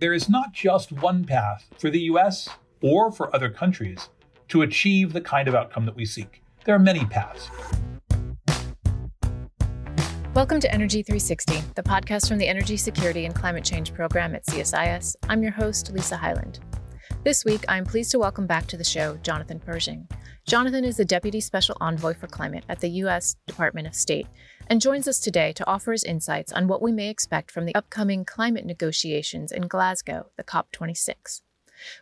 There is not just one path for the US or for other countries to achieve the kind of outcome that we seek. There are many paths. Welcome to Energy 360, the podcast from the Energy Security and Climate Change Program at CSIS. I'm your host, Lisa Hyland. This week, I'm pleased to welcome back to the show Jonathan Pershing. Jonathan is the Deputy Special Envoy for Climate at the U.S. Department of State and joins us today to offer his insights on what we may expect from the upcoming climate negotiations in Glasgow, the COP26.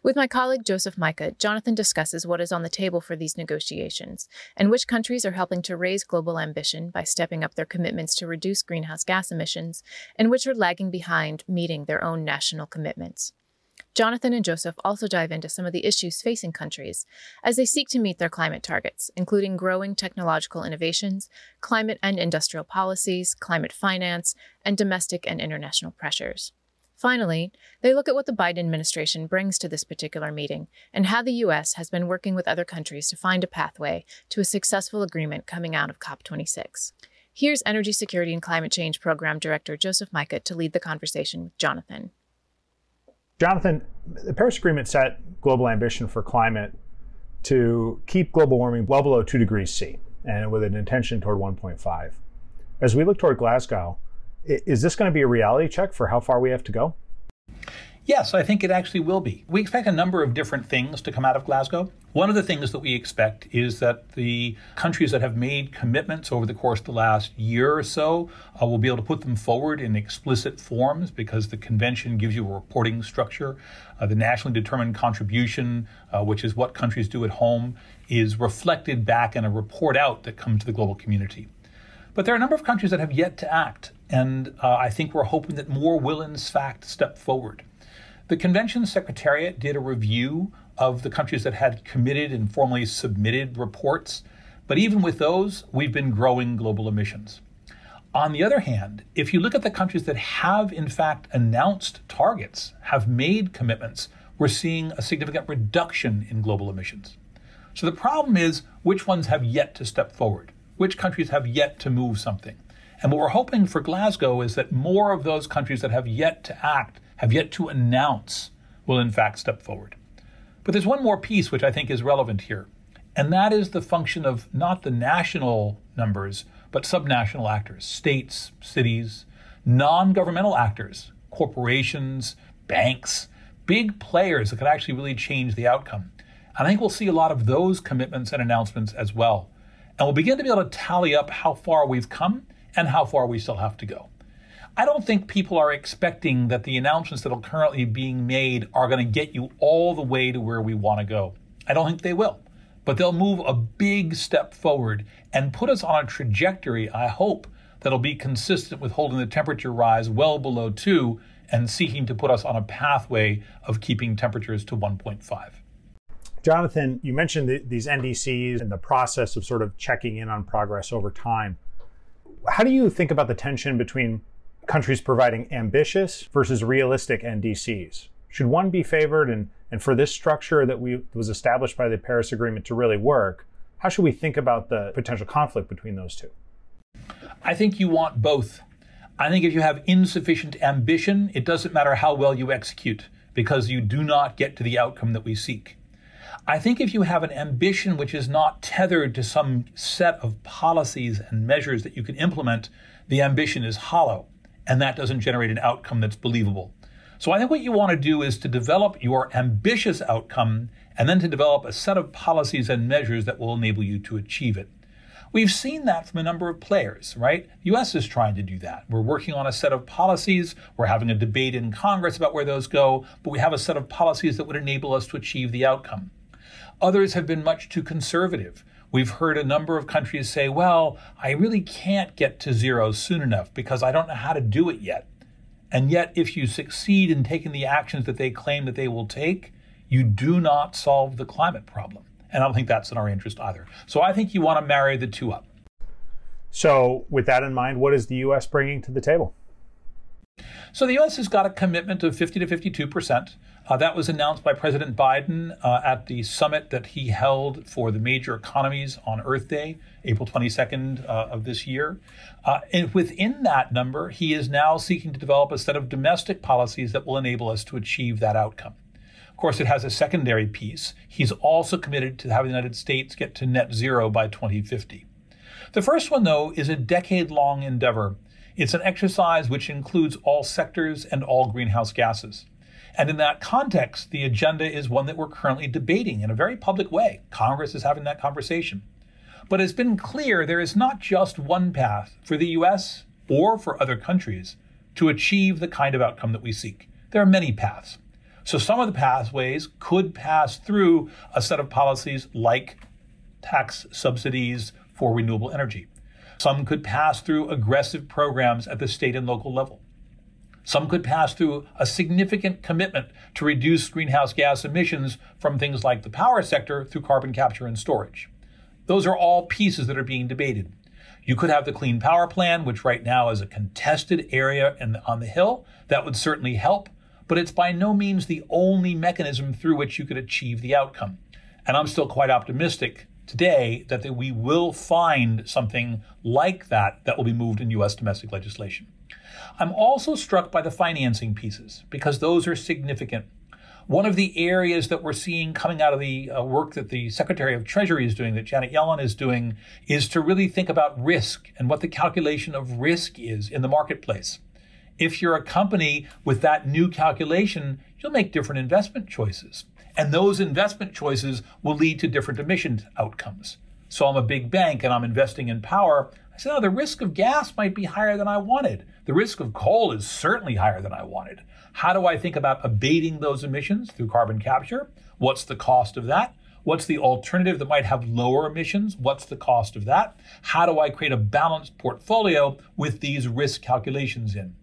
With my colleague Joseph Majkut, Jonathan discusses what is on the table for these negotiations and which countries are helping to raise global ambition by stepping up their commitments to reduce greenhouse gas emissions and which are lagging behind meeting their own national commitments. Jonathan and Joseph also dive into some of the issues facing countries as they seek to meet their climate targets, including growing technological innovations, climate and industrial policies, climate finance, and domestic and international pressures. Finally, they look at what the Biden administration brings to this particular meeting and how the U.S. has been working with other countries to find a pathway to a successful agreement coming out of COP26. Here's Energy Security and Climate Change Program Director Joseph Majkut to lead the conversation with Jonathan. Jonathan, the Paris Agreement set global ambition for climate to keep global warming well below 2 degrees C and with an intention toward 1.5. As we look toward Glasgow, is this going to be a reality check for how far we have to go? Yes, I think it actually will be. We expect a number of different things to come out of Glasgow. One of the things that we expect is that the countries that have made commitments over the course of the last year or so uh, will be able to put them forward in explicit forms because the convention gives you a reporting structure. Uh, the nationally determined contribution, uh, which is what countries do at home, is reflected back in a report out that comes to the global community. But there are a number of countries that have yet to act, and uh, I think we're hoping that more will, in fact, step forward. The convention secretariat did a review of the countries that had committed and formally submitted reports, but even with those, we've been growing global emissions. On the other hand, if you look at the countries that have in fact announced targets, have made commitments, we're seeing a significant reduction in global emissions. So the problem is which ones have yet to step forward? Which countries have yet to move something? And what we're hoping for Glasgow is that more of those countries that have yet to act have yet to announce will in fact step forward. But there's one more piece which I think is relevant here, and that is the function of not the national numbers, but subnational actors, states, cities, non governmental actors, corporations, banks, big players that could actually really change the outcome. And I think we'll see a lot of those commitments and announcements as well. And we'll begin to be able to tally up how far we've come and how far we still have to go. I don't think people are expecting that the announcements that are currently being made are going to get you all the way to where we want to go. I don't think they will. But they'll move a big step forward and put us on a trajectory, I hope, that'll be consistent with holding the temperature rise well below 2 and seeking to put us on a pathway of keeping temperatures to 1.5. Jonathan, you mentioned the, these NDCs and the process of sort of checking in on progress over time. How do you think about the tension between countries providing ambitious versus realistic NDCs? Should one be favored? And, and for this structure that we, was established by the Paris Agreement to really work, how should we think about the potential conflict between those two? I think you want both. I think if you have insufficient ambition, it doesn't matter how well you execute because you do not get to the outcome that we seek. I think if you have an ambition which is not tethered to some set of policies and measures that you can implement, the ambition is hollow and that doesn't generate an outcome that's believable. So I think what you want to do is to develop your ambitious outcome and then to develop a set of policies and measures that will enable you to achieve it. We've seen that from a number of players, right? The US is trying to do that. We're working on a set of policies. We're having a debate in Congress about where those go, but we have a set of policies that would enable us to achieve the outcome. Others have been much too conservative. We've heard a number of countries say, well, I really can't get to zero soon enough because I don't know how to do it yet. And yet, if you succeed in taking the actions that they claim that they will take, you do not solve the climate problem. And I don't think that's in our interest either. So I think you want to marry the two up. So, with that in mind, what is the U.S. bringing to the table? So the U.S. has got a commitment of 50 to 52 percent. Uh, that was announced by President Biden uh, at the summit that he held for the major economies on Earth Day, April 22nd uh, of this year. Uh, and within that number, he is now seeking to develop a set of domestic policies that will enable us to achieve that outcome. Of course, it has a secondary piece. He's also committed to having the United States get to net zero by 2050. The first one, though, is a decade long endeavor. It's an exercise which includes all sectors and all greenhouse gases. And in that context, the agenda is one that we're currently debating in a very public way. Congress is having that conversation. But it's been clear there is not just one path for the US or for other countries to achieve the kind of outcome that we seek. There are many paths. So some of the pathways could pass through a set of policies like tax subsidies for renewable energy. Some could pass through aggressive programs at the state and local level. Some could pass through a significant commitment to reduce greenhouse gas emissions from things like the power sector through carbon capture and storage. Those are all pieces that are being debated. You could have the Clean Power Plan, which right now is a contested area in, on the Hill. That would certainly help, but it's by no means the only mechanism through which you could achieve the outcome. And I'm still quite optimistic today that we will find something like that that will be moved in U.S. domestic legislation. I'm also struck by the financing pieces because those are significant. One of the areas that we're seeing coming out of the uh, work that the Secretary of Treasury is doing, that Janet Yellen is doing, is to really think about risk and what the calculation of risk is in the marketplace. If you're a company with that new calculation, you'll make different investment choices. And those investment choices will lead to different emission outcomes. So I'm a big bank and I'm investing in power. I said, oh, the risk of gas might be higher than I wanted. The risk of coal is certainly higher than I wanted. How do I think about abating those emissions through carbon capture? What's the cost of that? What's the alternative that might have lower emissions? What's the cost of that? How do I create a balanced portfolio with these risk calculations in?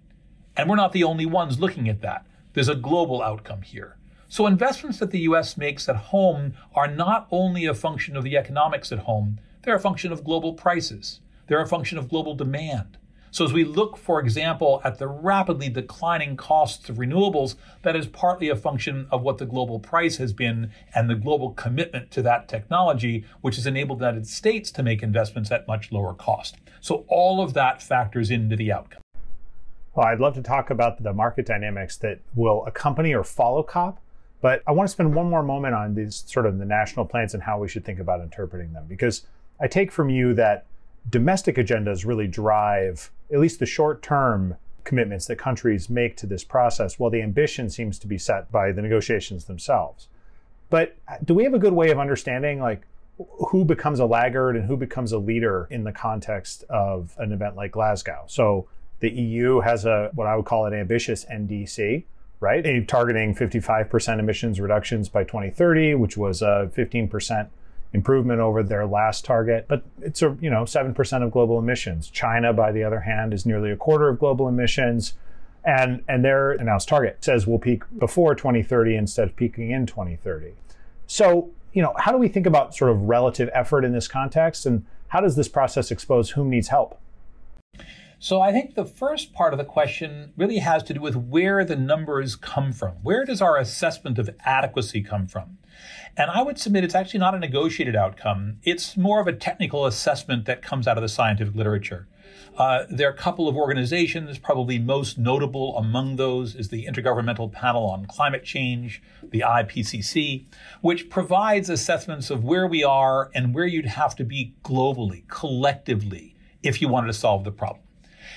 And we're not the only ones looking at that. There's a global outcome here. So investments that the US makes at home are not only a function of the economics at home, they're a function of global prices. They're a function of global demand. So, as we look, for example, at the rapidly declining costs of renewables, that is partly a function of what the global price has been and the global commitment to that technology, which has enabled the United States to make investments at much lower cost. So, all of that factors into the outcome. Well, I'd love to talk about the market dynamics that will accompany or follow COP, but I want to spend one more moment on these sort of the national plans and how we should think about interpreting them, because I take from you that domestic agendas really drive at least the short term commitments that countries make to this process, while the ambition seems to be set by the negotiations themselves. But uh, do we have a good way of understanding like who becomes a laggard and who becomes a leader in the context of an event like Glasgow? So the EU has a what I would call an ambitious NDC, right? Targeting 55% emissions reductions by 2030, which was a 15% improvement over their last target, but it's a, you know, 7% of global emissions. China, by the other hand, is nearly a quarter of global emissions. And, and their announced target says we'll peak before 2030 instead of peaking in 2030. So, you know, how do we think about sort of relative effort in this context? And how does this process expose whom needs help? So I think the first part of the question really has to do with where the numbers come from. Where does our assessment of adequacy come from? And I would submit it's actually not a negotiated outcome. It's more of a technical assessment that comes out of the scientific literature. Uh, there are a couple of organizations, probably most notable among those is the Intergovernmental Panel on Climate Change, the IPCC, which provides assessments of where we are and where you'd have to be globally, collectively, if you wanted to solve the problem.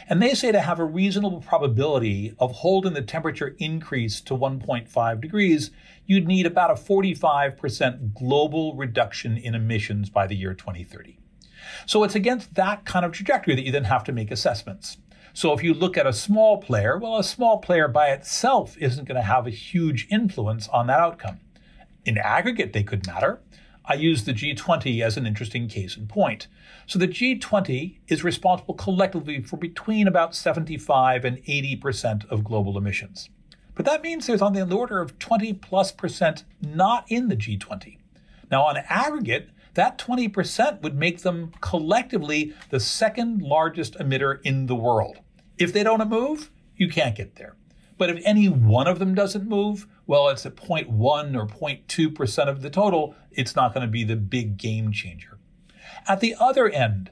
And they say to have a reasonable probability of holding the temperature increase to 1.5 degrees, you'd need about a 45% global reduction in emissions by the year 2030. So it's against that kind of trajectory that you then have to make assessments. So if you look at a small player, well, a small player by itself isn't going to have a huge influence on that outcome. In aggregate, they could matter. I use the G20 as an interesting case in point. So the G20 is responsible collectively for between about 75 and 80% of global emissions. But that means there's on the order of 20 plus percent not in the G20. Now, on aggregate, that 20% would make them collectively the second largest emitter in the world. If they don't move, You can't get there. But if any one of them doesn't move, well, it's at 0.1 or 0.2% of the total. It's not going to be the big game changer. At the other end,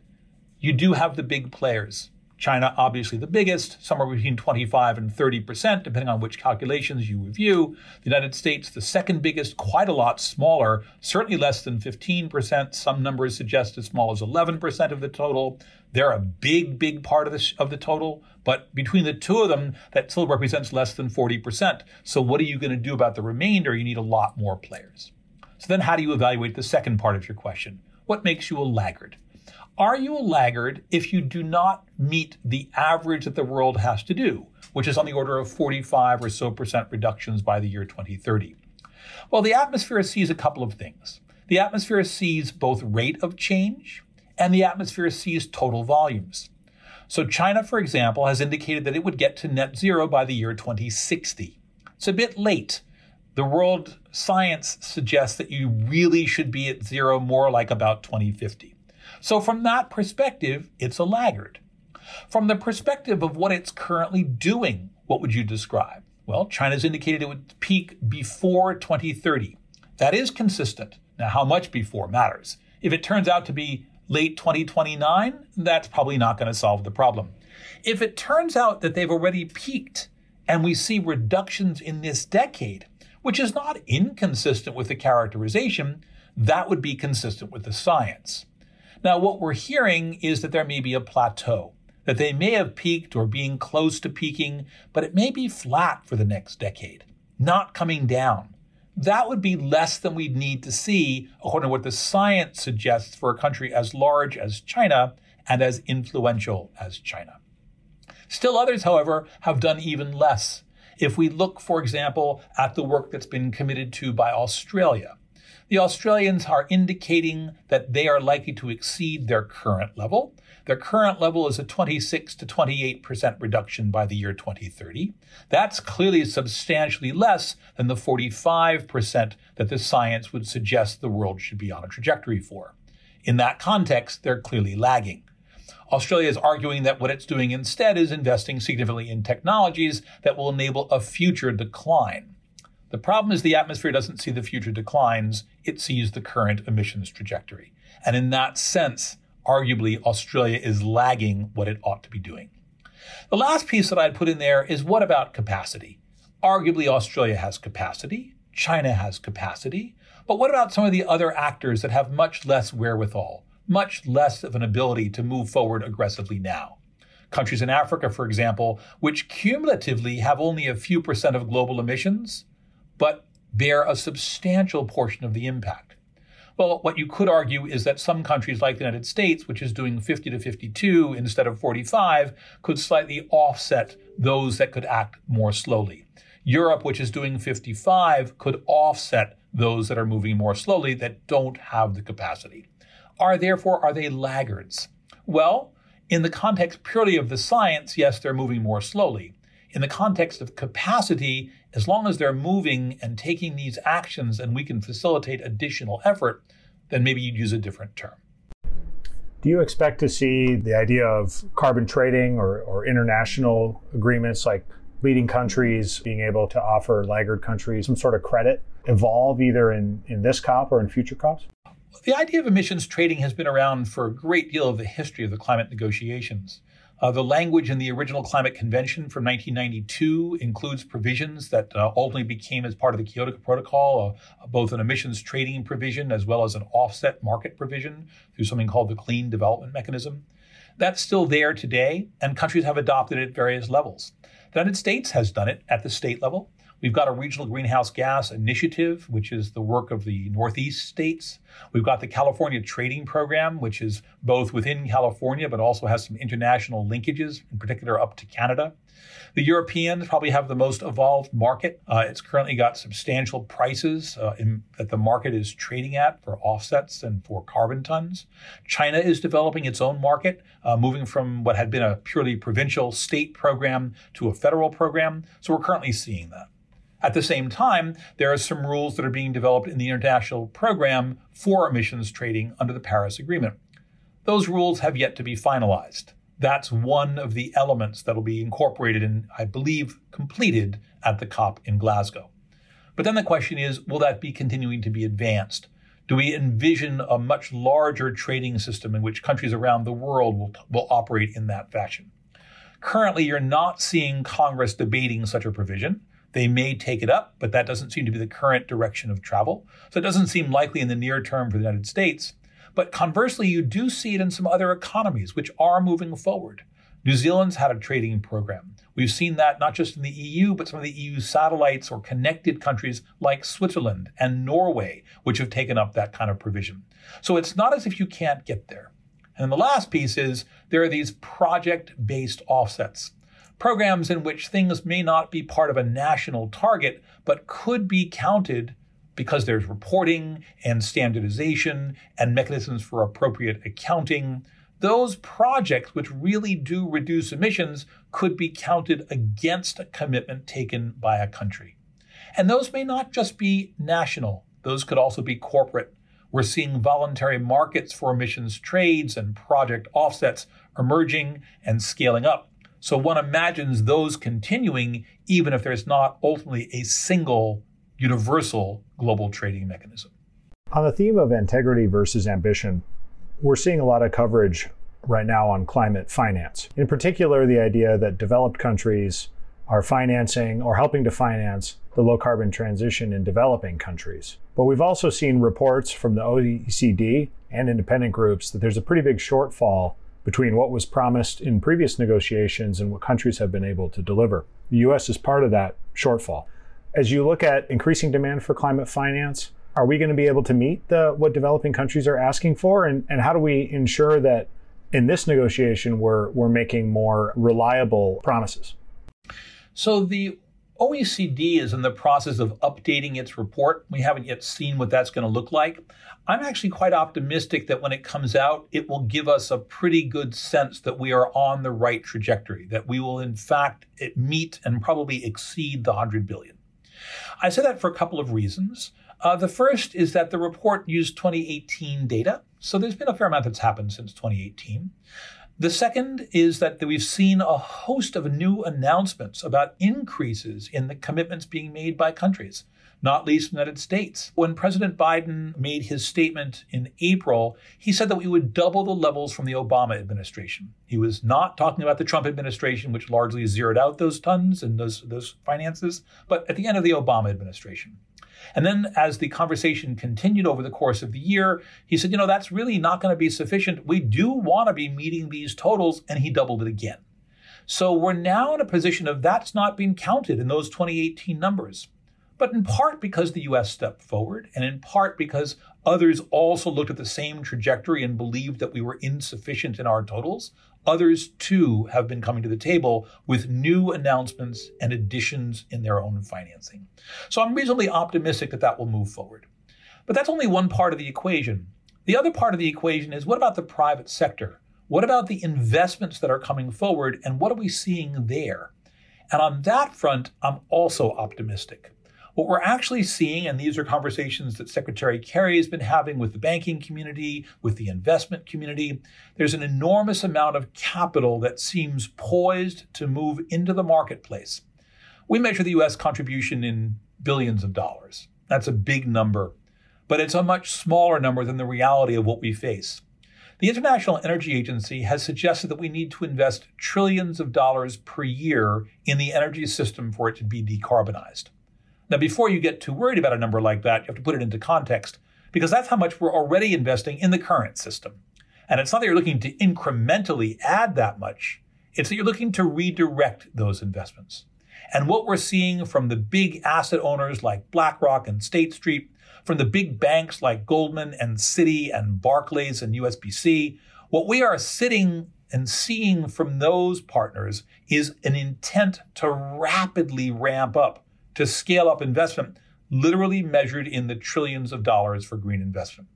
you do have the big players. China, obviously the biggest, somewhere between 25 and 30 percent, depending on which calculations you review. The United States, the second biggest, quite a lot smaller, certainly less than 15 percent. Some numbers suggest as small as 11 percent of the total. They're a big, big part of the, of the total, but between the two of them, that still represents less than 40 percent. So what are you going to do about the remainder? You need a lot more players. So then how do you evaluate the second part of your question? What makes you a laggard? Are you a laggard if you do not meet the average that the world has to do, which is on the order of 45 or so percent reductions by the year 2030? Well, the atmosphere sees a couple of things. The atmosphere sees both rate of change and the atmosphere sees total volumes. So, China, for example, has indicated that it would get to net zero by the year 2060. It's a bit late. The world science suggests that you really should be at zero more like about 2050. So, from that perspective, it's a laggard. From the perspective of what it's currently doing, what would you describe? Well, China's indicated it would peak before 2030. That is consistent. Now, how much before matters. If it turns out to be late 2029, that's probably not going to solve the problem. If it turns out that they've already peaked and we see reductions in this decade, which is not inconsistent with the characterization, that would be consistent with the science. Now, what we're hearing is that there may be a plateau, that they may have peaked or being close to peaking, but it may be flat for the next decade, not coming down. That would be less than we'd need to see, according to what the science suggests for a country as large as China and as influential as China. Still others, however, have done even less. If we look, for example, at the work that's been committed to by Australia, the Australians are indicating that they are likely to exceed their current level. Their current level is a 26 to 28% reduction by the year 2030. That's clearly substantially less than the 45% that the science would suggest the world should be on a trajectory for. In that context, they're clearly lagging. Australia is arguing that what it's doing instead is investing significantly in technologies that will enable a future decline. The problem is the atmosphere doesn't see the future declines, it sees the current emissions trajectory. And in that sense, arguably, Australia is lagging what it ought to be doing. The last piece that I'd put in there is what about capacity? Arguably, Australia has capacity, China has capacity, but what about some of the other actors that have much less wherewithal, much less of an ability to move forward aggressively now? Countries in Africa, for example, which cumulatively have only a few percent of global emissions, but bear a substantial portion of the impact. Well, what you could argue is that some countries like the United States, which is doing 50 to 52 instead of 45, could slightly offset those that could act more slowly. Europe, which is doing 55, could offset those that are moving more slowly that don't have the capacity. Are therefore, are they laggards? Well, in the context purely of the science, yes, they're moving more slowly. In the context of capacity, as long as they're moving and taking these actions and we can facilitate additional effort, then maybe you'd use a different term. Do you expect to see the idea of carbon trading or, or international agreements like leading countries being able to offer laggard countries some sort of credit evolve either in, in this COP or in future COPs? The idea of emissions trading has been around for a great deal of the history of the climate negotiations. Uh, the language in the original Climate Convention from 1992 includes provisions that uh, ultimately became, as part of the Kyoto Protocol, uh, both an emissions trading provision as well as an offset market provision through something called the Clean Development Mechanism. That's still there today, and countries have adopted it at various levels. The United States has done it at the state level. We've got a regional greenhouse gas initiative, which is the work of the Northeast states. We've got the California Trading Program, which is both within California, but also has some international linkages, in particular up to Canada. The Europeans probably have the most evolved market. Uh, it's currently got substantial prices uh, in, that the market is trading at for offsets and for carbon tons. China is developing its own market, uh, moving from what had been a purely provincial state program to a federal program. So we're currently seeing that. At the same time, there are some rules that are being developed in the international program for emissions trading under the Paris Agreement. Those rules have yet to be finalized. That's one of the elements that'll be incorporated and, I believe, completed at the COP in Glasgow. But then the question is will that be continuing to be advanced? Do we envision a much larger trading system in which countries around the world will, will operate in that fashion? Currently, you're not seeing Congress debating such a provision. They may take it up, but that doesn't seem to be the current direction of travel. So it doesn't seem likely in the near term for the United States. But conversely, you do see it in some other economies which are moving forward. New Zealand's had a trading program. We've seen that not just in the EU, but some of the EU satellites or connected countries like Switzerland and Norway, which have taken up that kind of provision. So it's not as if you can't get there. And the last piece is there are these project based offsets, programs in which things may not be part of a national target, but could be counted because there's reporting and standardization and mechanisms for appropriate accounting. Those projects which really do reduce emissions could be counted against a commitment taken by a country. And those may not just be national, those could also be corporate. We're seeing voluntary markets for emissions trades and project offsets emerging and scaling up. So one imagines those continuing even if there's not ultimately a single universal global trading mechanism. On the theme of integrity versus ambition, we're seeing a lot of coverage right now on climate finance. In particular, the idea that developed countries are financing or helping to finance the low carbon transition in developing countries. But we've also seen reports from the OECD and independent groups that there's a pretty big shortfall between what was promised in previous negotiations and what countries have been able to deliver. The US is part of that shortfall. As you look at increasing demand for climate finance, are we going to be able to meet the, what developing countries are asking for? And, and how do we ensure that in this negotiation we're, we're making more reliable promises? So the OECD is in the process of updating its report. We haven't yet seen what that's going to look like. I'm actually quite optimistic that when it comes out, it will give us a pretty good sense that we are on the right trajectory, that we will in fact eh, meet and probably exceed the 100 billion. I say that for a couple of reasons. Uh, the first is that the report used 2018 data, so there's been a fair amount that's happened since 2018. The second is that we've seen a host of new announcements about increases in the commitments being made by countries, not least the United States. When President Biden made his statement in April, he said that we would double the levels from the Obama administration. He was not talking about the Trump administration, which largely zeroed out those tons and those, those finances, but at the end of the Obama administration. And then as the conversation continued over the course of the year, he said, you know, that's really not going to be sufficient. We do want to be meeting these totals. And he doubled it again. So we're now in a position of that's not being counted in those 2018 numbers. But in part because the US stepped forward, and in part because others also looked at the same trajectory and believed that we were insufficient in our totals, Others too have been coming to the table with new announcements and additions in their own financing. So I'm reasonably optimistic that that will move forward. But that's only one part of the equation. The other part of the equation is what about the private sector? What about the investments that are coming forward and what are we seeing there? And on that front, I'm also optimistic. What we're actually seeing, and these are conversations that Secretary Kerry has been having with the banking community, with the investment community, there's an enormous amount of capital that seems poised to move into the marketplace. We measure the US contribution in billions of dollars. That's a big number, but it's a much smaller number than the reality of what we face. The International Energy Agency has suggested that we need to invest trillions of dollars per year in the energy system for it to be decarbonized. Now, before you get too worried about a number like that, you have to put it into context because that's how much we're already investing in the current system. And it's not that you're looking to incrementally add that much, it's that you're looking to redirect those investments. And what we're seeing from the big asset owners like BlackRock and State Street, from the big banks like Goldman and Citi and Barclays and HSBC, what we are sitting and seeing from those partners is an intent to rapidly ramp up to scale up investment, literally measured in the trillions of dollars for green investment.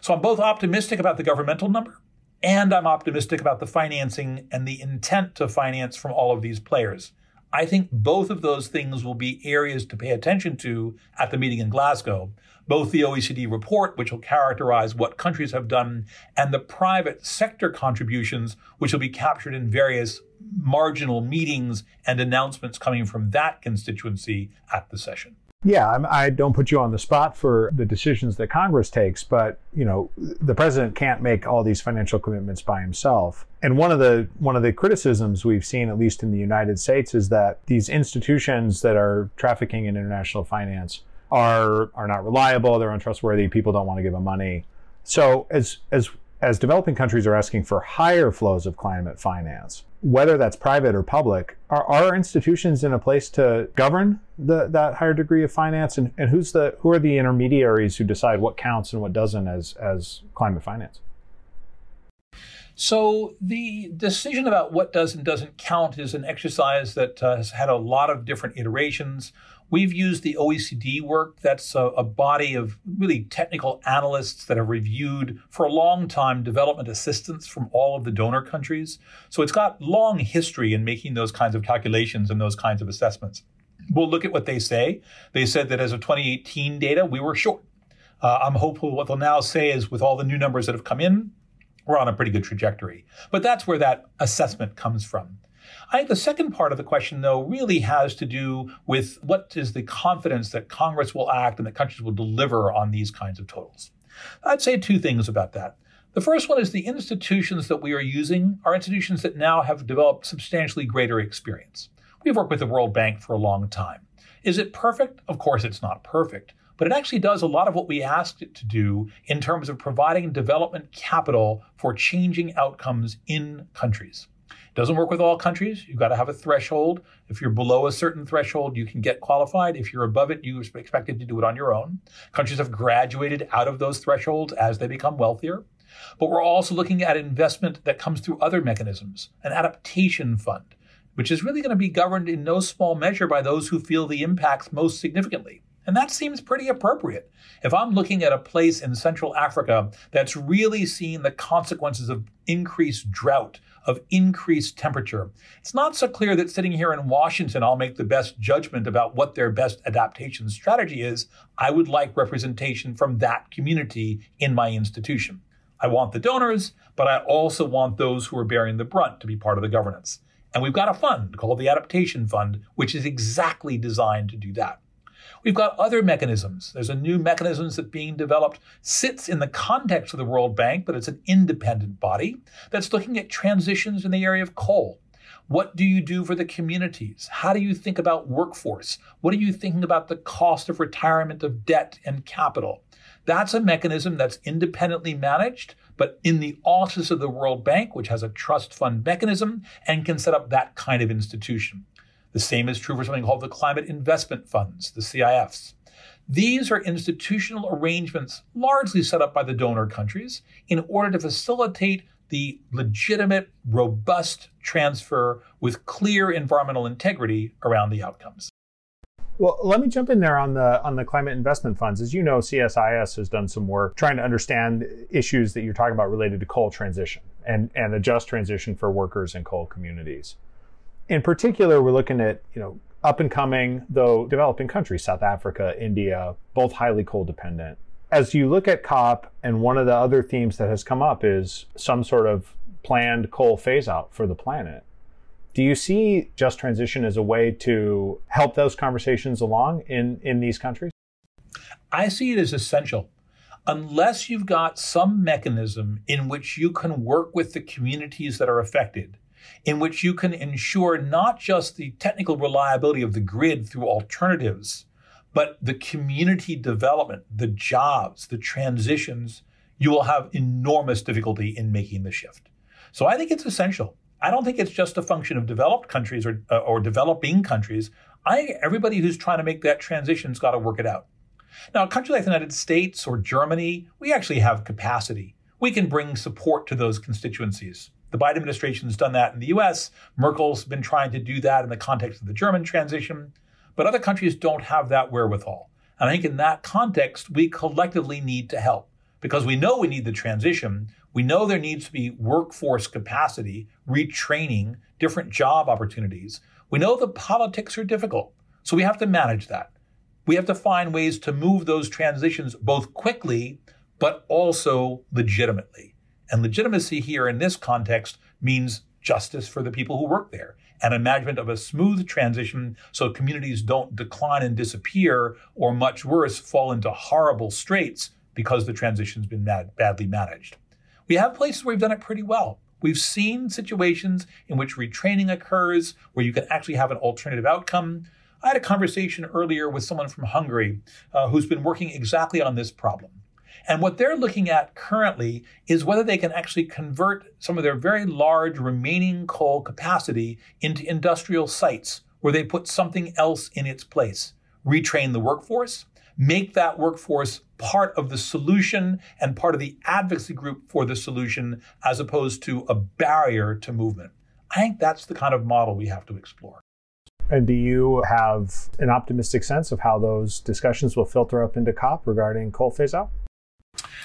So I'm both optimistic about the governmental number and I'm optimistic about the financing and the intent to finance from all of these players. I think both of those things will be areas to pay attention to at the meeting in Glasgow. Both the OECD report, which will characterize what countries have done, and the private sector contributions, which will be captured in various marginal meetings and announcements coming from that constituency at the session. Yeah, I'm, I do not put you on the spot for the decisions that Congress takes, but you know, the president can't make all these financial commitments by himself. And one of the one of the criticisms we've seen, at least in the United States, is that these institutions that are trafficking in international finance are are not reliable. They're untrustworthy. People don't want to give them money. So as as as developing countries are asking for higher flows of climate finance, whether that's private or public, are our institutions in a place to govern the, that higher degree of finance? And, and who's the who are the intermediaries who decide what counts and what doesn't as as climate finance? So the decision about what does and doesn't count is an exercise that uh, has had a lot of different iterations. We've used the OECD work. That's a, a, body of really technical analysts that have reviewed for a long time development assistance from all of the donor countries. So it's got long history in making those kinds of calculations and those kinds of assessments. We'll look at what they say. They said that as of 2018 data, we were short. Uh, I'm hopeful what they'll now say is with all the new numbers that have come in, we're on a pretty good trajectory. But that's where that assessment comes from. I think the second part of the question, though, really has to do with what is the confidence that Congress will act and that countries will deliver on these kinds of totals. I'd say two things about that. The first one is the institutions that we are using are institutions that now have developed substantially greater experience. We've worked with the World Bank for a long time. Is it perfect? Of course, it's not perfect, but it actually does a lot of what we asked it to do in terms of providing development capital for changing outcomes in countries. Doesn't work with all countries. You've got to have a threshold. If you're below a certain threshold, you can get qualified. If you're above it, you're expected to do it on your own. Countries have graduated out of those thresholds as they become wealthier. But we're also looking at investment that comes through other mechanisms, an adaptation fund, which is really going to be governed in no small measure by those who feel the impacts most significantly. And that seems pretty appropriate. If I'm looking at a place in Central Africa that's really seeing the consequences of increased drought, of increased temperature. It's not so clear that sitting here in Washington, I'll make the best judgment about what their best adaptation strategy is. I would like representation from that community in my institution. I want the donors, but I also want those who are bearing the brunt to be part of the governance. And we've got a fund called the Adaptation Fund, which is exactly designed to do that. We've got other mechanisms. There's a new mechanism that's being developed, sits in the context of the World Bank, but it's an independent body that's looking at transitions in the area of coal. What do you do for the communities? How do you think about workforce? What are you thinking about the cost of retirement of debt and capital? That's a mechanism that's independently managed, but in the office of the World Bank, which has a trust fund mechanism and can set up that kind of institution. The same is true for something called the Climate Investment Funds, the CIFs. These are institutional arrangements largely set up by the donor countries in order to facilitate the legitimate, robust transfer with clear environmental integrity around the outcomes. Well, let me jump in there on the on the climate investment funds. As you know, CSIS has done some work trying to understand issues that you're talking about related to coal transition and, and a just transition for workers in coal communities in particular, we're looking at, you know, up and coming, though developing countries, South Africa, India, both highly coal dependent. As you look at COP, and one of the other themes that has come up is some sort of planned coal phase out for the planet. Do you see just transition as a way to help those conversations along in, in these countries? I see it as essential. Unless you've got some mechanism in which you can work with the communities that are affected, in which you can ensure not just the technical reliability of the grid through alternatives, but the community development, the jobs, the transitions, you will have enormous difficulty in making the shift. So I think it's essential. I don't think it's just a function of developed countries or, uh, or developing countries. I everybody who's trying to make that transition's got to work it out. Now, a country like the United States or Germany, we actually have capacity. We can bring support to those constituencies. The Biden administration has done that in the US. Merkel's been trying to do that in the context of the German transition. But other countries don't have that wherewithal. And I think in that context, we collectively need to help because we know we need the transition. We know there needs to be workforce capacity, retraining, different job opportunities. We know the politics are difficult, so we have to manage that. We have to find ways to move those transitions both quickly, but also legitimately. And legitimacy here in this context means justice for the people who work there and a management of a smooth transition so communities don't decline and disappear or much worse fall into horrible straits because the transition's been mad, badly managed. We have places where we've done it pretty well. We've seen situations in which retraining occurs where you can actually have an alternative outcome. I had a conversation earlier with someone from Hungary uh, who's been working exactly on this problem. And what they're looking at currently is whether they can actually convert some of their very large remaining coal capacity into industrial sites where they put something else in its place, retrain the workforce, make that workforce part of the solution and part of the advocacy group for the solution as opposed to a barrier to movement. I think that's the kind of model we have to explore. And do you have an optimistic sense of how those discussions will filter up into COP regarding coal phase out?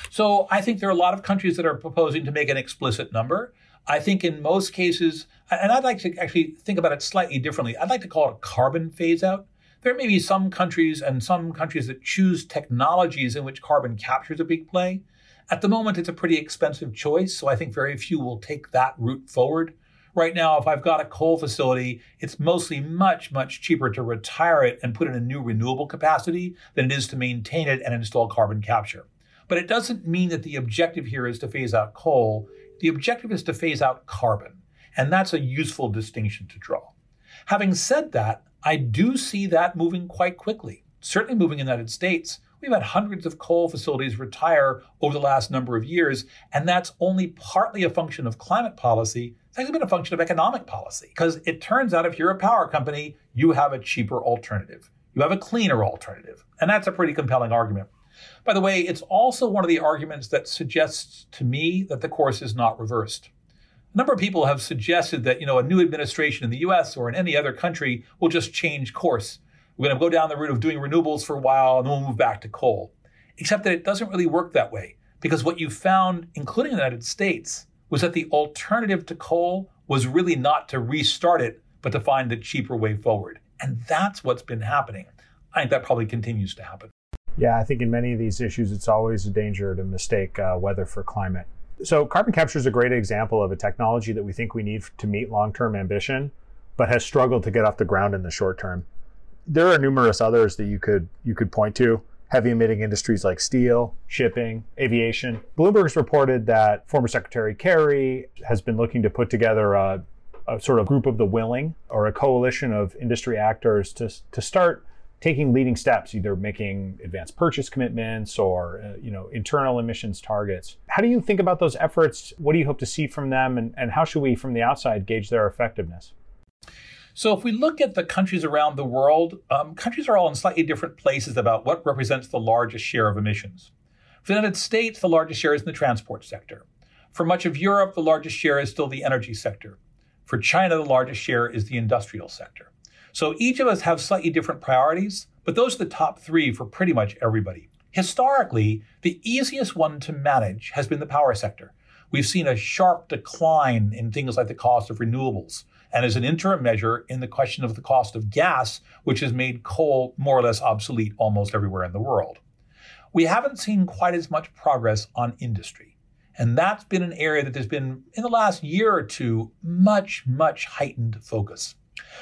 So I think there are a lot of countries that are proposing to make an explicit number. I think in most cases, and I'd like to actually think about it slightly differently. I'd like to call it a carbon phase out. There may be some countries and some countries that choose technologies in which carbon capture is a big play. At the moment, it's a pretty expensive choice, so I think very few will take that route forward. Right now, if I've got a coal facility, it's mostly much, much cheaper to retire it and put in a new renewable capacity than it is to maintain it and install carbon capture. But it doesn't mean that the objective here is to phase out coal. The objective is to phase out carbon. And that's a useful distinction to draw. Having said that, I do see that moving quite quickly, certainly moving in the United States. We've had hundreds of coal facilities retire over the last number of years, and that's only partly a function of climate policy. It's actually been a function of economic policy. Because it turns out if you're a power company, you have a cheaper alternative. You have a cleaner alternative. And that's a pretty compelling argument. By the way, it's also one of the arguments that suggests to me that the course is not reversed. A number of people have suggested that, you know, a new administration in the US or in any other country will just change course. We're going to go down the route of doing renewables for a while and then we'll move back to coal. Except that it doesn't really work that way because what you found, including in the United States, was that the alternative to coal was really not to restart it, but to find the cheaper way forward. And that's what's been happening. I think that probably continues to happen. Yeah, I think in many of these issues, it's always a danger to mistake uh, weather for climate. So, carbon capture is a great example of a technology that we think we need to meet long term ambition, but has struggled to get off the ground in the short term. There are numerous others that you could you could point to. Heavy emitting industries like steel, shipping, aviation. Bloomberg's reported that former Secretary Kerry has been looking to put together a, a sort of group of the willing or a coalition of industry actors to, to start taking leading steps, either making advanced purchase commitments or uh, you know internal emissions targets. How do you think about those efforts? What do you hope to see from them, and, and how should we, from the outside, gauge their effectiveness? So, if we look at the countries around the world, um, countries are all in slightly different places about what represents the largest share of emissions. For the United States, the largest share is in the transport sector. For much of Europe, the largest share is still the energy sector. For China, the largest share is the industrial sector. So each of us have slightly different priorities, but those are the top three for pretty much everybody. Historically, the easiest one to manage has been the power sector. We've seen a sharp decline in things like the cost of renewables. And as an interim measure, in the question of the cost of gas, which has made coal more or less obsolete almost everywhere in the world. We haven't seen quite as much progress on industry. And that's been an area that there's been, in the last year or two, much, much heightened focus.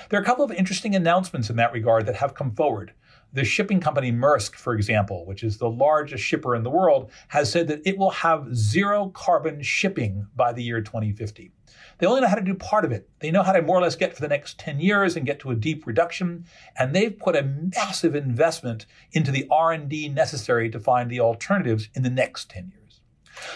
There are a couple of interesting announcements in that regard that have come forward. The shipping company Maersk, for example, which is the largest shipper in the world, has said that it will have zero carbon shipping by the year 2050. They only know how to do part of it. They know how to more or less get for the next 10 years and get to a deep reduction, and they've put a massive investment into the R&D necessary to find the alternatives in the next 10 years.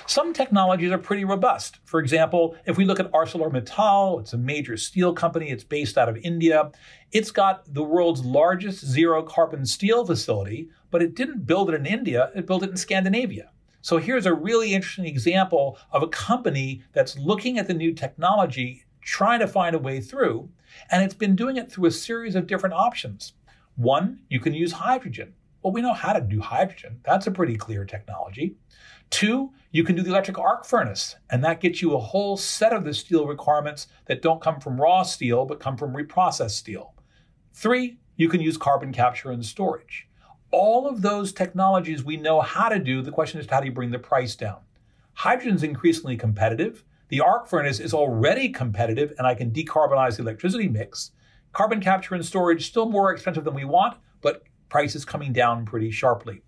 Some technologies are pretty robust. For example, if we look at ArcelorMittal, it's a major steel company, it's based out of India. It's got the world's largest zero carbon steel facility, but it didn't build it in India, it built it in Scandinavia. So here's a really interesting example of a company that's looking at the new technology, trying to find a way through, and it's been doing it through a series of different options. One, you can use hydrogen. Well, we know how to do hydrogen. That's a pretty clear technology. Two, you can do the electric arc furnace, and that gets you a whole set of the steel requirements that don't come from raw steel, but come from reprocessed steel. Three, you can use carbon capture and storage. All of those technologies we know how to do. The question is, how do you bring the price down? Hydrogen is increasingly competitive. The arc furnace is already competitive, and I can decarbonize the electricity mix. Carbon capture and storage still more expensive than we want, but price is coming down pretty sharply.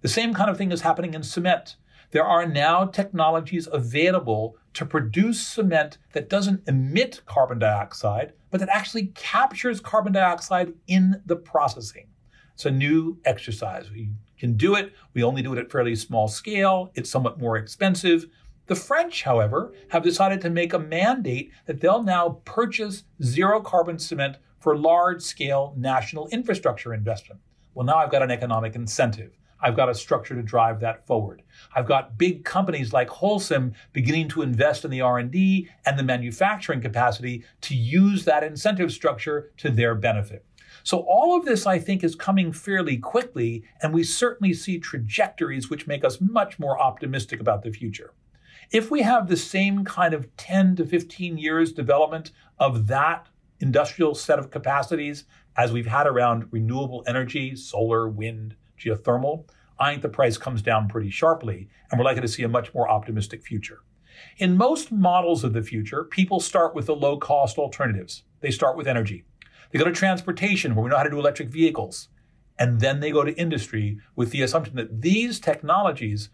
The same kind of thing is happening in cement. There are now technologies available to produce cement that doesn't emit carbon dioxide, but that actually captures carbon dioxide in the processing. It's a new exercise. We can do it. We only do it at fairly small scale. It's somewhat more expensive. The French, however, have decided to make a mandate that they'll now purchase zero carbon cement for large scale national infrastructure investment. Well, now I've got an economic incentive. I've got a structure to drive that forward. I've got big companies like Holcim beginning to invest in the R&D and the manufacturing capacity to use that incentive structure to their benefit. So all of this, I think, is coming fairly quickly, and we certainly see trajectories which make us much more optimistic about the future. If we have the same kind of 10 to 15 years development of that industrial set of capacities as we've had around renewable energy, solar, wind, geothermal, I think the price comes down pretty sharply, and we're likely to see a much more optimistic future. In most models of the future, people start with the low cost alternatives. They start with energy. They go to transportation, where we know how to do electric vehicles. And then they go to industry with the assumption that these technologies,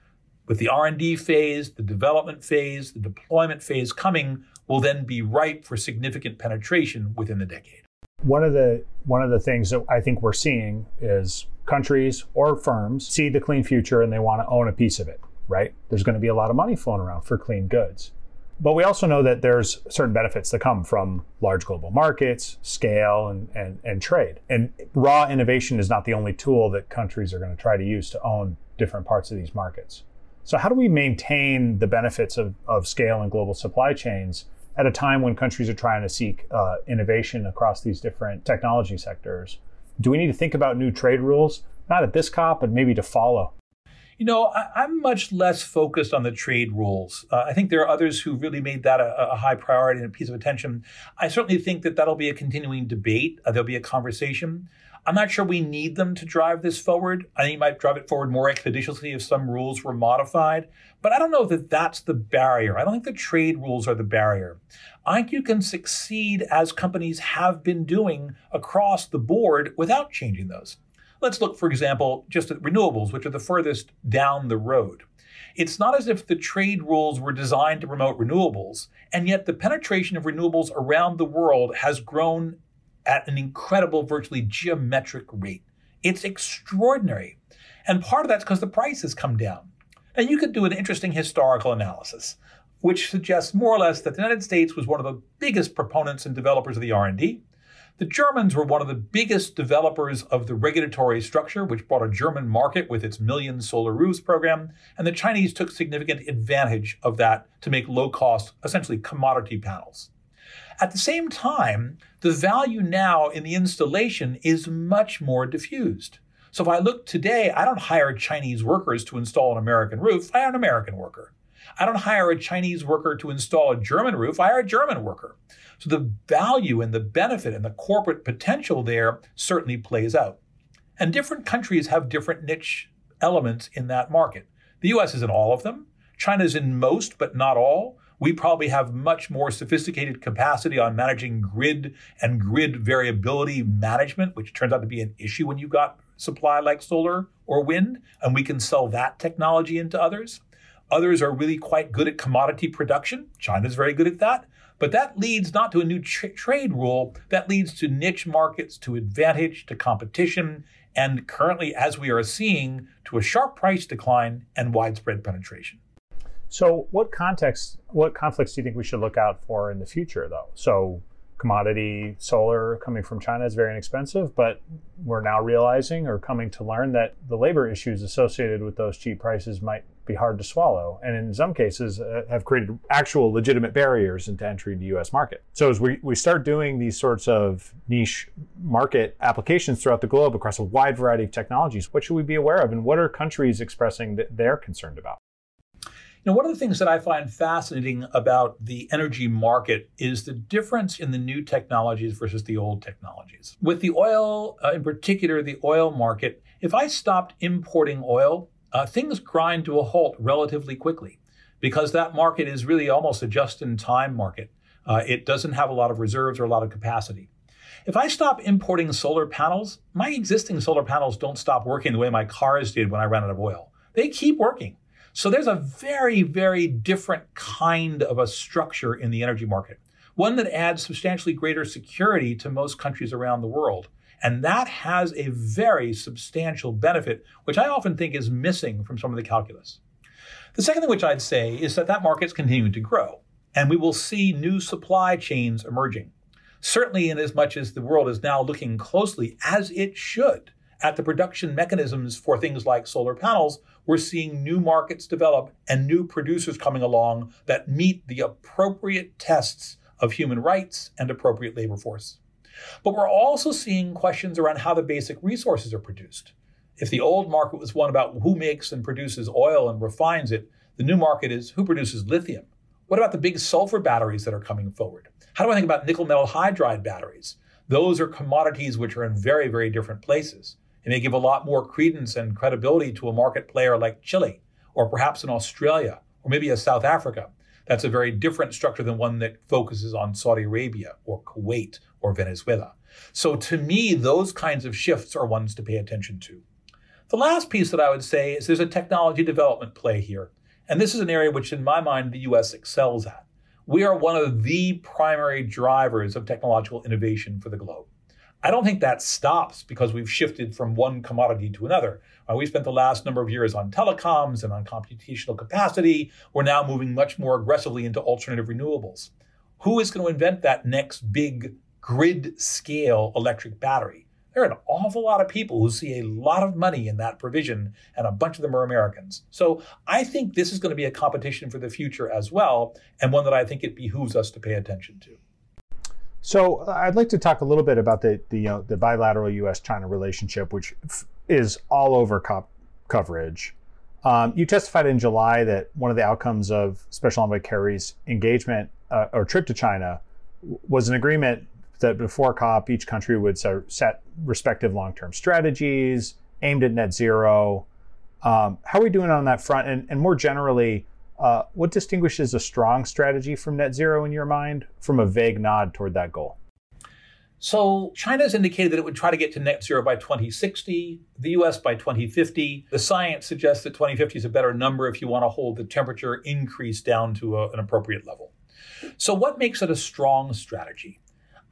with the R&D phase, the development phase, the deployment phase coming, will then be ripe for significant penetration within the decade. One of the one of the things that I think we're seeing is countries or firms see the clean future and they want to own a piece of it, right? There's going to be a lot of money flowing around for clean goods. But we also know that there's certain benefits that come from large global markets, scale, and, and, and trade. And raw innovation is not the only tool that countries are going to try to use to own different parts of these markets. So, how do we maintain the benefits of, of scale and global supply chains at a time when countries are trying to seek uh, innovation across these different technology sectors? Do we need to think about new trade rules? Not at this COP, but maybe to follow. You know, I, am much less focused on the trade rules. Uh, I think there are others who really made that a, a, high priority and a piece of attention. I certainly think that that'll be a continuing debate. Uh, there'll be a conversation. I'm not sure we need them to drive this forward. I think you might drive it forward more expeditiously if some rules were modified. But I don't know that that's the barrier. I don't think the trade rules are the barrier. I think you can succeed as companies have been doing across the board without changing those. Let's look, for example, just at renewables, which are the furthest down the road. It's not as if the trade rules were designed to promote renewables, and yet the penetration of renewables around the world has grown at an incredible, virtually geometric rate. It's extraordinary. And part of that's because the price has come down. And you could do an interesting historical analysis, which suggests more or less that the United States was one of the biggest proponents and developers of the R&D. The Germans were one of the biggest developers of the regulatory structure, which brought a German market with its million solar roofs program, and the Chinese took significant advantage of that to make low cost, essentially commodity panels. At the same time, the value now in the installation is much more diffused. So if I look today, I don't hire Chinese workers to install an American roof, I hire an American worker. I don't hire a Chinese worker to install a German roof, I hire a German worker. So the value and the benefit and the corporate potential there certainly plays out. And different countries have different niche elements in that market. The US is in all of them. China's in most, but not all. We probably have much more sophisticated capacity on managing grid and grid variability management, which turns out to be an issue when you've got supply like solar or wind, and we can sell that technology into others. Others are really quite good at commodity production. China's very good at that. But that leads not to a new tra- trade rule, that leads to niche markets, to advantage, to competition, and currently, as we are seeing, to a sharp price decline and widespread penetration. So, what context, what conflicts do you think we should look out for in the future, though? So, commodity solar coming from China is very inexpensive, but we're now realizing or coming to learn that the labor issues associated with those cheap prices might be hard to swallow, and in some cases uh, have created actual legitimate barriers into entry into the U.S. market. So as we, we start doing these sorts of niche market applications throughout the globe across a wide variety of technologies, what should we be aware of, and what are countries expressing that they're concerned about? Know, one of the things that I find fascinating about the energy market is the difference in the new technologies versus the old technologies. With the oil, uh, in particular, the oil market, if I stopped importing oil, uh, things grind to a halt relatively quickly because that market is really almost a just in time market. Uh, it doesn't have a lot of reserves or a lot of capacity. If I stop importing solar panels, my existing solar panels don't stop working the way my cars did when I ran out of oil. They keep working. So there's a very, very different kind of a structure in the energy market, one that adds substantially greater security to most countries around the world. And that has a very substantial benefit, which I often think is missing from some of the calculus. The second thing which I'd say is that that market's continuing to grow, and we will see new supply chains emerging. Certainly, in as much as the world is now looking closely, as it should, at the production mechanisms for things like solar panels, we're seeing new markets develop and new producers coming along that meet the appropriate tests of human rights and appropriate labor force. But we're also seeing questions around how the basic resources are produced. If the old market was one about who makes and produces oil and refines it, the new market is who produces lithium. What about the big sulfur batteries that are coming forward? How do I think about nickel metal hydride batteries? Those are commodities which are in very, very different places. It may give a lot more credence and credibility to a market player like Chile, or perhaps in Australia, or maybe a South Africa. That's a very different structure than one that focuses on Saudi Arabia or Kuwait or Venezuela. So to me, those kinds of shifts are ones to pay attention to. The last piece that I would say is there's a technology development play here. And this is an area which, in my mind, the US excels at. We are one of the primary drivers of technological innovation for the globe. I don't think that stops because we've shifted from one commodity to another. Uh, we spent the last number of years on telecoms and on computational capacity. We're now moving much more aggressively into alternative renewables. Who is going to invent that next big grid scale electric battery? There are an awful lot of people who see a lot of money in that provision, and a bunch of them are Americans. So I think this is going to be a competition for the future as well, and one that I think it behooves us to pay attention to. So I'd like to talk a little bit about the the, uh, the bilateral U.S.-China relationship, which f- is all over cop- coverage. Um, you testified in July that one of the outcomes of Special Envoy Kerry's engagement uh, or trip to China was an agreement that before COP, each country would set respective long-term strategies aimed at net zero. Um, how are we doing on that front? And, and more generally, uh, what distinguishes a strong strategy from net zero in your mind from a vague nod toward that goal? So, China has indicated that it would try to get to net zero by 2060, the US by 2050. The science suggests that 2050 is a better number if you want to hold the temperature increase down to a, an appropriate level. So, what makes it a strong strategy?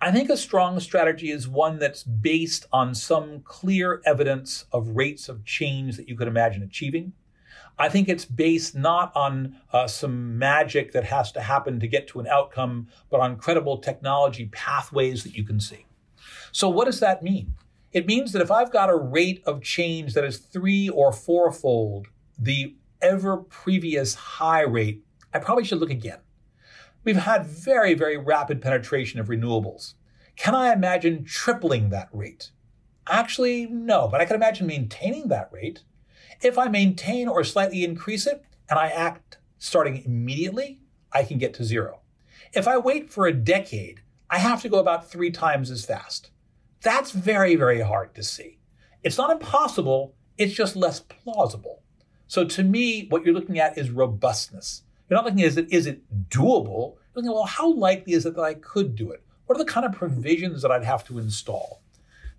I think a strong strategy is one that's based on some clear evidence of rates of change that you could imagine achieving. I think it's based not on uh, some magic that has to happen to get to an outcome, but on credible technology pathways that you can see. So, what does that mean? It means that if I've got a rate of change that is three or fourfold the ever previous high rate, I probably should look again. We've had very, very rapid penetration of renewables. Can I imagine tripling that rate? Actually, no, but I can imagine maintaining that rate. If I maintain or slightly increase it and I act starting immediately, I can get to zero. If I wait for a decade, I have to go about three times as fast. That's very, very hard to see. It's not impossible, it's just less plausible. So to me, what you're looking at is robustness. You're not looking at is it, is it doable? You're looking at, well, how likely is it that I could do it? What are the kind of provisions that I'd have to install?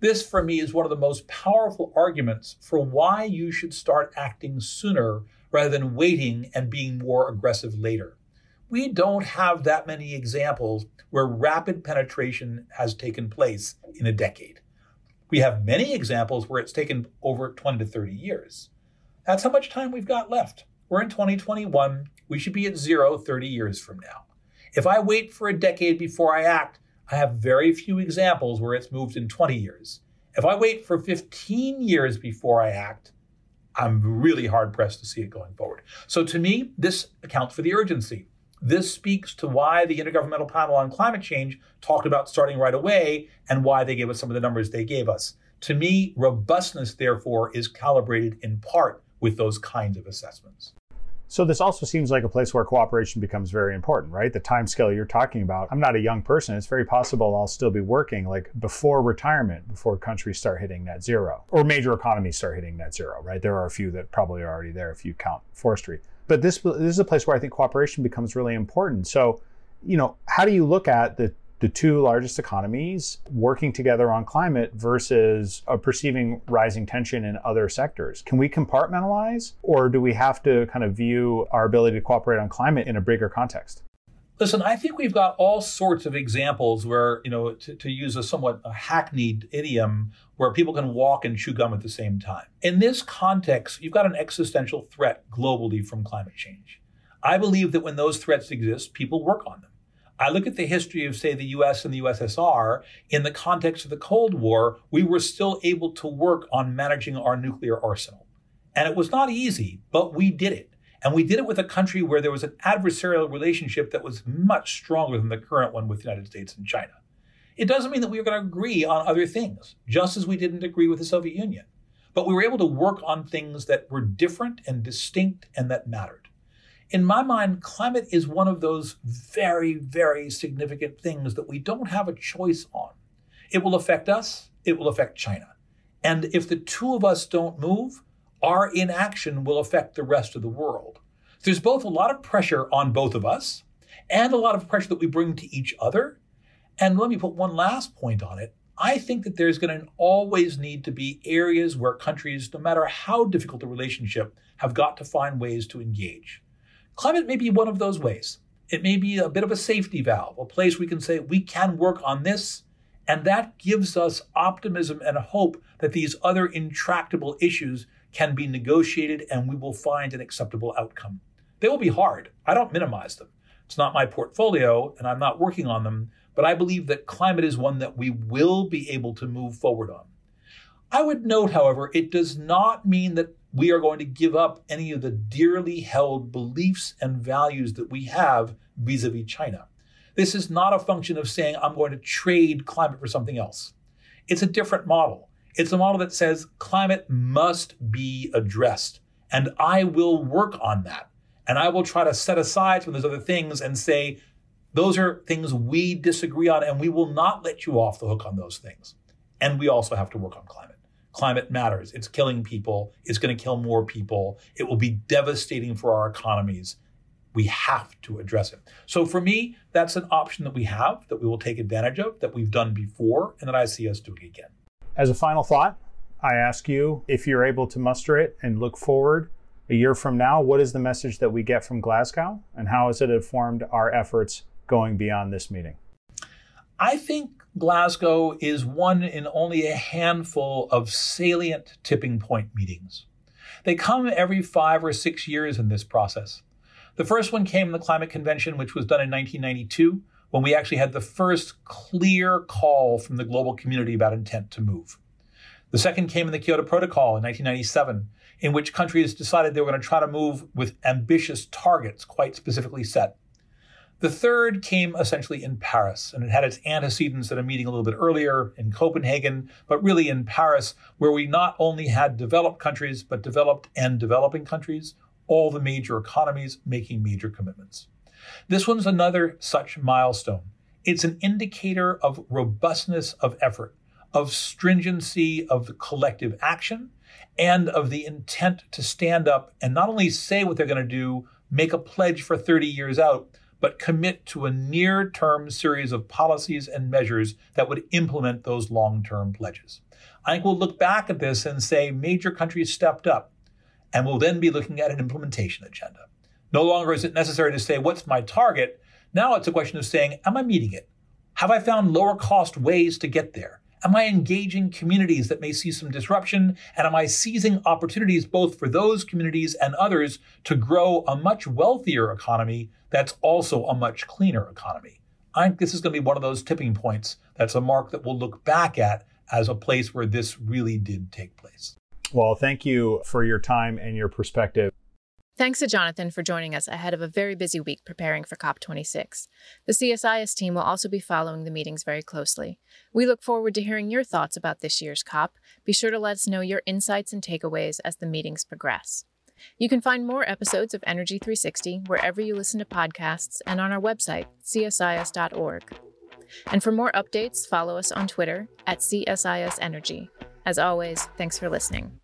This, for me, is one of the most powerful arguments for why you should start acting sooner rather than waiting and being more aggressive later. We don't have that many examples where rapid penetration has taken place in a decade. We have many examples where it's taken over 20 to 30 years. That's how much time we've got left. We're in 2021. We should be at zero 30 years from now. If I wait for a decade before I act, I have very few examples where it's moved in 20 years. If I wait for 15 years before I act, I'm really hard pressed to see it going forward. So to me, this accounts for the urgency. This speaks to why the Intergovernmental Panel on Climate Change talked about starting right away and why they gave us some of the numbers they gave us. To me, robustness, therefore, is calibrated in part with those kinds of assessments. So this also seems like a place where cooperation becomes very important, right? The time scale you're talking about. I'm not a young person. It's very possible I'll still be working like before retirement, before countries start hitting net zero or major economies start hitting net zero, right? There are a few that probably are already there if you count forestry. But this, this is a place where I think cooperation becomes really important. So, you know, how do you look at the the two largest economies working together on climate versus a perceiving rising tension in other sectors. Can we compartmentalize or do we have to kind of view our ability to cooperate on climate in a bigger context? Listen, I think we've got all sorts of examples where, you know, to, to use a somewhat hackneyed idiom, where people can walk and chew gum at the same time. In this context, you've got an existential threat globally from climate change. I believe that when those threats exist, people work on them. I look at the history of, say, the US and the USSR in the context of the Cold War, we were still able to work on managing our nuclear arsenal. And it was not easy, but we did it. And we did it with a country where there was an adversarial relationship that was much stronger than the current one with the United States and China. It doesn't mean that we are going to agree on other things, just as we didn't agree with the Soviet Union. But we were able to work on things that were different and distinct and that mattered in my mind, climate is one of those very, very significant things that we don't have a choice on. It will affect us, it will affect China. And if the two of us don't move, our inaction will affect the rest of the world. There's both a lot of pressure on both of us and a lot of pressure that we bring to each other. And let me put one last point on it. I think that there's going to always need to be areas where countries, no matter how difficult the relationship, have got to find ways to engage. Climate may be one of those ways. It may be a bit of a safety valve, a place we can say we can work on this. And that gives us optimism and hope that these other intractable issues can be negotiated and we will find an acceptable outcome. They will be hard. I don't minimize them. It's not my portfolio and I'm not working on them, but I believe that climate is one that we will be able to move forward on. I would note, however, it does not mean that we are going to give up any of the dearly held beliefs and values that we have vis a vis China. This is not a function of saying, I'm going to trade climate for something else. It's a different model. It's a model that says climate must be addressed, and I will work on that. And I will try to set aside some of those other things and say, those are things we disagree on, and we will not let you off the hook on those things. And we also have to work on climate climate matters. It's killing people. It's going to kill more people. It will be devastating for our economies. We have to address it. So for me, that's an option that we have, that we will take advantage of, that we've done before, and that I see us doing again. As a final thought, I ask you if you're able to muster it and look forward a year from now, what is the message that we get from Glasgow, and how has it informed our efforts going beyond this meeting? I think Glasgow is one in only a handful of salient tipping point meetings. They come every five or six years in this process. The first one came in the Climate Convention, which was done in 1992, when we actually had the first clear call from the global community about intent to move. The second came in the Kyoto Protocol in 1997, in which countries decided they were going to try to move with ambitious targets, quite specifically set. The third came essentially in Paris, and it had its antecedents at a meeting a little bit earlier in Copenhagen, but really in Paris, where we not only had developed countries, but developed and developing countries, all the major economies making major commitments. This one's another such milestone. It's an indicator of robustness of effort, of stringency of collective action, and of the intent to stand up and not only say what they're going to do, make a pledge for 30 years out, but commit to a near term series of policies and measures that would implement those long term pledges. I think we'll look back at this and say major countries stepped up, and we'll then be looking at an implementation agenda. No longer is it necessary to say, What's my target? Now it's a question of saying, Am I meeting it? Have I found lower cost ways to get there? Am I engaging communities that may see some disruption? And am I seizing opportunities both for those communities and others to grow a much wealthier economy that's also a much cleaner economy. I think this is going to be one of those tipping points that's a mark that we'll look back at as a place where this really did take place. Well, thank you for your time and your perspective. Thanks to Jonathan for joining us ahead of a very busy week preparing for COP26. The CSIS team will also be following the meetings very closely. We look forward to hearing your thoughts about this year's COP. Be sure to let us know your insights and takeaways as the meetings progress. You can find more episodes of Energy 360 wherever you listen to podcasts and on our website, csis.org. And for more updates, follow us on Twitter at CSIS Energy. As always, thanks for listening.